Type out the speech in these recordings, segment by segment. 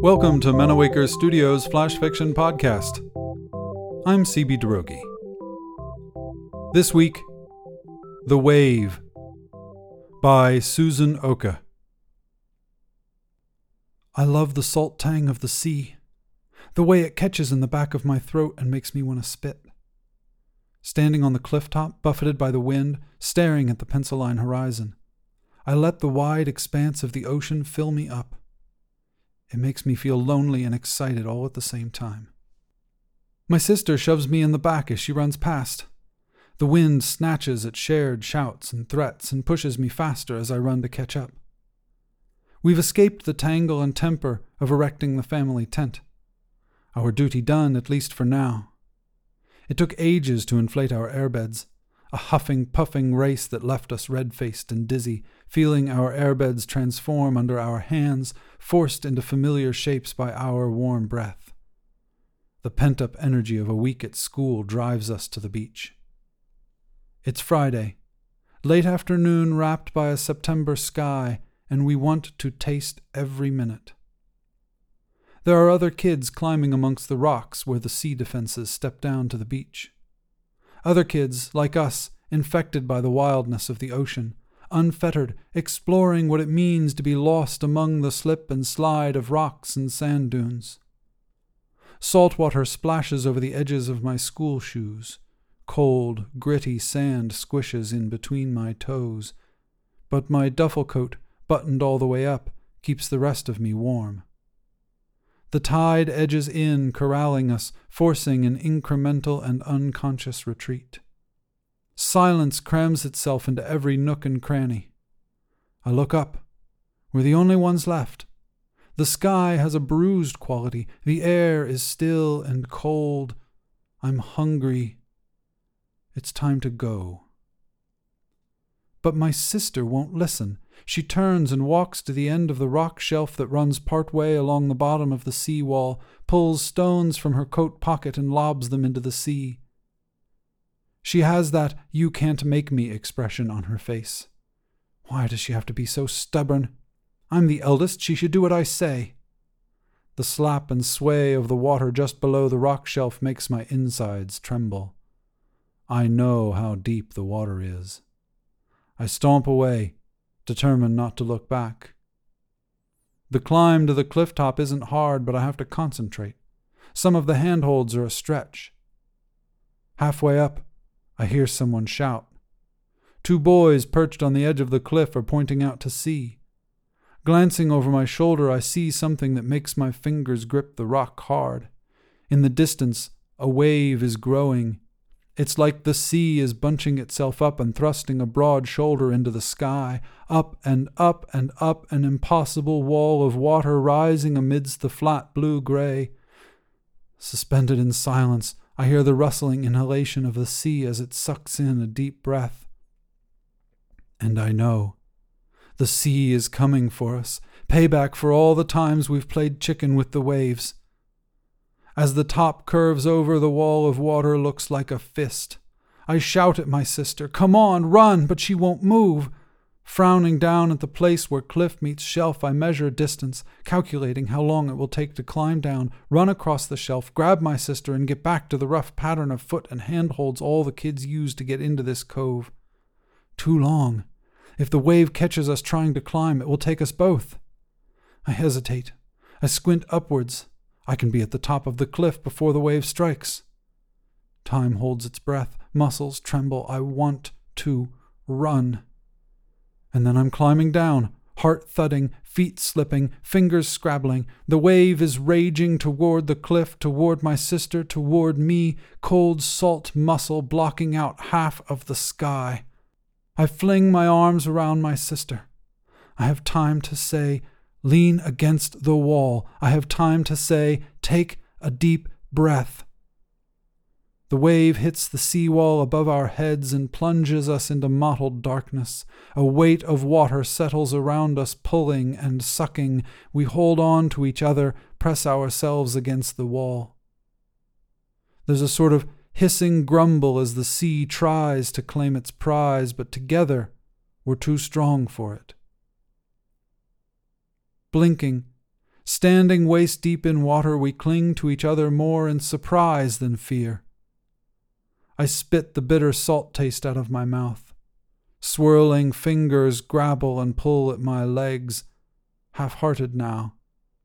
Welcome to Manawaker Studios Flash Fiction Podcast. I'm CB Droege. This week, The Wave by Susan Oke. I love the salt tang of the sea, the way it catches in the back of my throat and makes me want to spit. Standing on the cliff top, buffeted by the wind, staring at the pencil line horizon, I let the wide expanse of the ocean fill me up. It makes me feel lonely and excited all at the same time. My sister shoves me in the back as she runs past. The wind snatches at shared shouts and threats and pushes me faster as I run to catch up. We've escaped the tangle and temper of erecting the family tent. Our duty done, at least for now. It took ages to inflate our airbeds, a huffing, puffing race that left us red faced and dizzy, feeling our airbeds transform under our hands, forced into familiar shapes by our warm breath. The pent up energy of a week at school drives us to the beach. It's Friday, late afternoon wrapped by a September sky, and we want to taste every minute. There are other kids climbing amongst the rocks where the sea defenses step down to the beach. Other kids, like us, infected by the wildness of the ocean, unfettered, exploring what it means to be lost among the slip and slide of rocks and sand dunes. Salt water splashes over the edges of my school shoes. Cold, gritty sand squishes in between my toes. But my duffel coat, buttoned all the way up, keeps the rest of me warm. The tide edges in, corralling us, forcing an incremental and unconscious retreat. Silence crams itself into every nook and cranny. I look up. We're the only ones left. The sky has a bruised quality. The air is still and cold. I'm hungry. It's time to go. But my sister won't listen. She turns and walks to the end of the rock shelf that runs part way along the bottom of the sea wall, pulls stones from her coat pocket and lobs them into the sea. She has that you can't make me expression on her face. Why does she have to be so stubborn? I'm the eldest, she should do what I say. The slap and sway of the water just below the rock shelf makes my insides tremble. I know how deep the water is. I stomp away, determined not to look back. The climb to the cliff top isn't hard, but I have to concentrate. Some of the handholds are a stretch. Halfway up, I hear someone shout. Two boys perched on the edge of the cliff are pointing out to sea. Glancing over my shoulder, I see something that makes my fingers grip the rock hard. In the distance, a wave is growing. It's like the sea is bunching itself up and thrusting a broad shoulder into the sky, up and up and up, an impossible wall of water rising amidst the flat blue gray. Suspended in silence, I hear the rustling inhalation of the sea as it sucks in a deep breath. And I know the sea is coming for us, payback for all the times we've played chicken with the waves. As the top curves over, the wall of water looks like a fist. I shout at my sister, Come on, run, but she won't move. Frowning down at the place where cliff meets shelf, I measure distance, calculating how long it will take to climb down, run across the shelf, grab my sister, and get back to the rough pattern of foot and handholds all the kids use to get into this cove. Too long. If the wave catches us trying to climb, it will take us both. I hesitate. I squint upwards. I can be at the top of the cliff before the wave strikes. Time holds its breath. Muscles tremble. I want to run. And then I'm climbing down, heart thudding, feet slipping, fingers scrabbling. The wave is raging toward the cliff, toward my sister, toward me, cold salt muscle blocking out half of the sky. I fling my arms around my sister. I have time to say, lean against the wall. I have time to say, take a deep breath. The wave hits the seawall above our heads and plunges us into mottled darkness. A weight of water settles around us, pulling and sucking. We hold on to each other, press ourselves against the wall. There's a sort of hissing grumble as the sea tries to claim its prize, but together we're too strong for it. Blinking, standing waist deep in water, we cling to each other more in surprise than fear. I spit the bitter salt taste out of my mouth. Swirling fingers grapple and pull at my legs, half hearted now,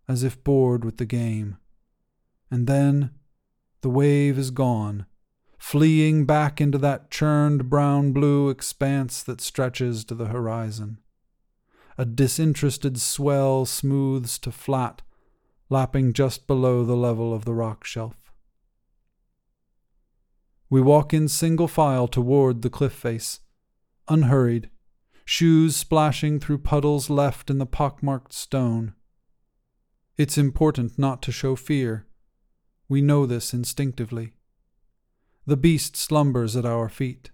as if bored with the game. And then the wave is gone, fleeing back into that churned brown blue expanse that stretches to the horizon. A disinterested swell smooths to flat, lapping just below the level of the rock shelf. We walk in single file toward the cliff face, unhurried, shoes splashing through puddles left in the pockmarked stone. It's important not to show fear. We know this instinctively. The beast slumbers at our feet.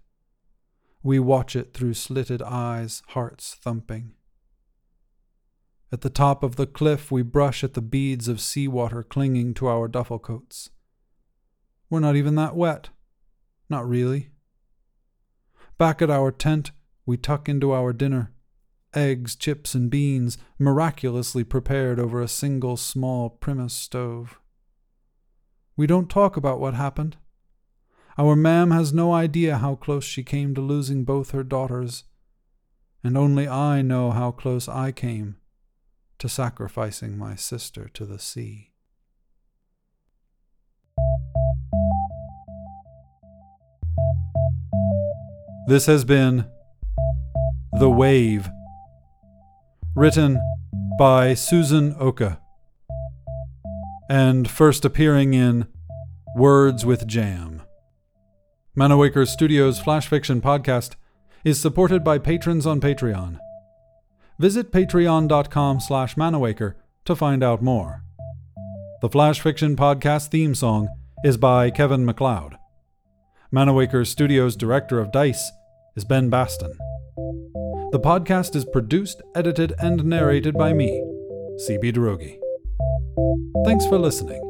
We watch it through slitted eyes, hearts thumping. At the top of the cliff, we brush at the beads of seawater clinging to our duffel coats. We're not even that wet. Not really. Back at our tent, we tuck into our dinner eggs, chips, and beans, miraculously prepared over a single small Primus stove. We don't talk about what happened. Our mam has no idea how close she came to losing both her daughters, and only I know how close I came to sacrificing my sister to the sea. This has been The Wave, written by Susan Oke, and first appearing in Words with Jam. Manawaker Studios Flash Fiction Podcast is supported by patrons on Patreon. Visit patreon.com slash manawaker to find out more. The Flash Fiction Podcast theme song is by Kevin MacLeod. Manawaker Studios Director of DICE is Ben Baston. The podcast is produced, edited, and narrated by me, CB Droege. Thanks for listening.